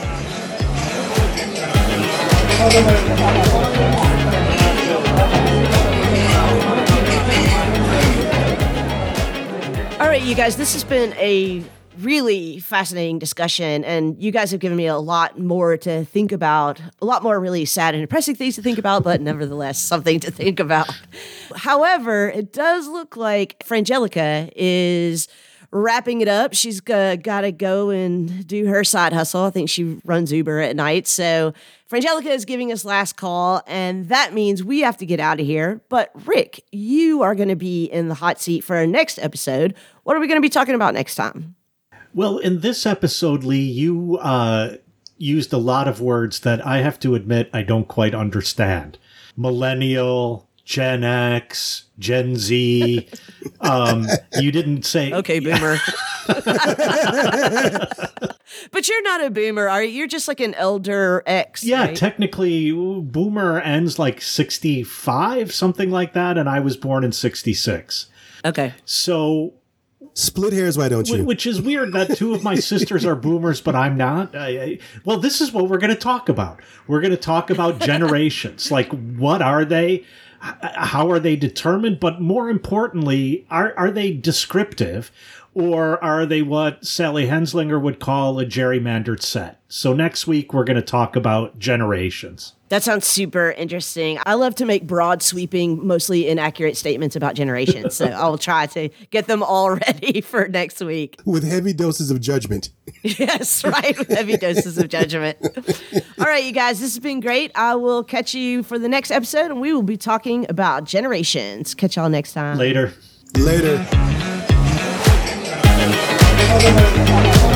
Speaker 1: Right, you guys, this has been a really fascinating discussion, and you guys have given me a lot more to think about, a lot more really sad and depressing things to think about, but nevertheless, something to think about. However, it does look like Frangelica is wrapping it up. She's got to go and do her side hustle. I think she runs Uber at night. So Frangelica is giving us last call, and that means we have to get out of here. But Rick, you are going to be in the hot seat for our next episode. What are we going to be talking about next time?
Speaker 2: Well, in this episode, Leigh, you uh, used a lot of words that I have to admit I don't quite understand. Millennial, Gen X, Gen Z. Um, you didn't say.
Speaker 1: Okay, boomer. but you're not a boomer, are you? You're just like an elder X.
Speaker 2: Yeah,
Speaker 1: right?
Speaker 2: technically, Boomer ends like 65, something like that, and I was born in 66.
Speaker 1: okay.
Speaker 2: So
Speaker 3: Split hairs, why don't you?
Speaker 2: Which is weird that two of my sisters are boomers, but I'm not. I, I, well, this is what we're going to talk about. We're going to talk about generations. like, what are they? How are they determined? But more importantly, are, are they descriptive? Or are they what Sally Haslanger would call a gerrymandered set? So next week we're going to talk about generations.
Speaker 1: That sounds super interesting. I love to make broad, sweeping, mostly inaccurate statements about generations. So I'll try to get them all ready for next week.
Speaker 3: With heavy doses of judgment.
Speaker 1: Yes, right. With heavy doses of judgment. All right, you guys, this has been great. I will catch you for the next episode, and we will be talking about generations. Catch y'all next time.
Speaker 2: Later.
Speaker 3: Later.
Speaker 6: 하나 둘셋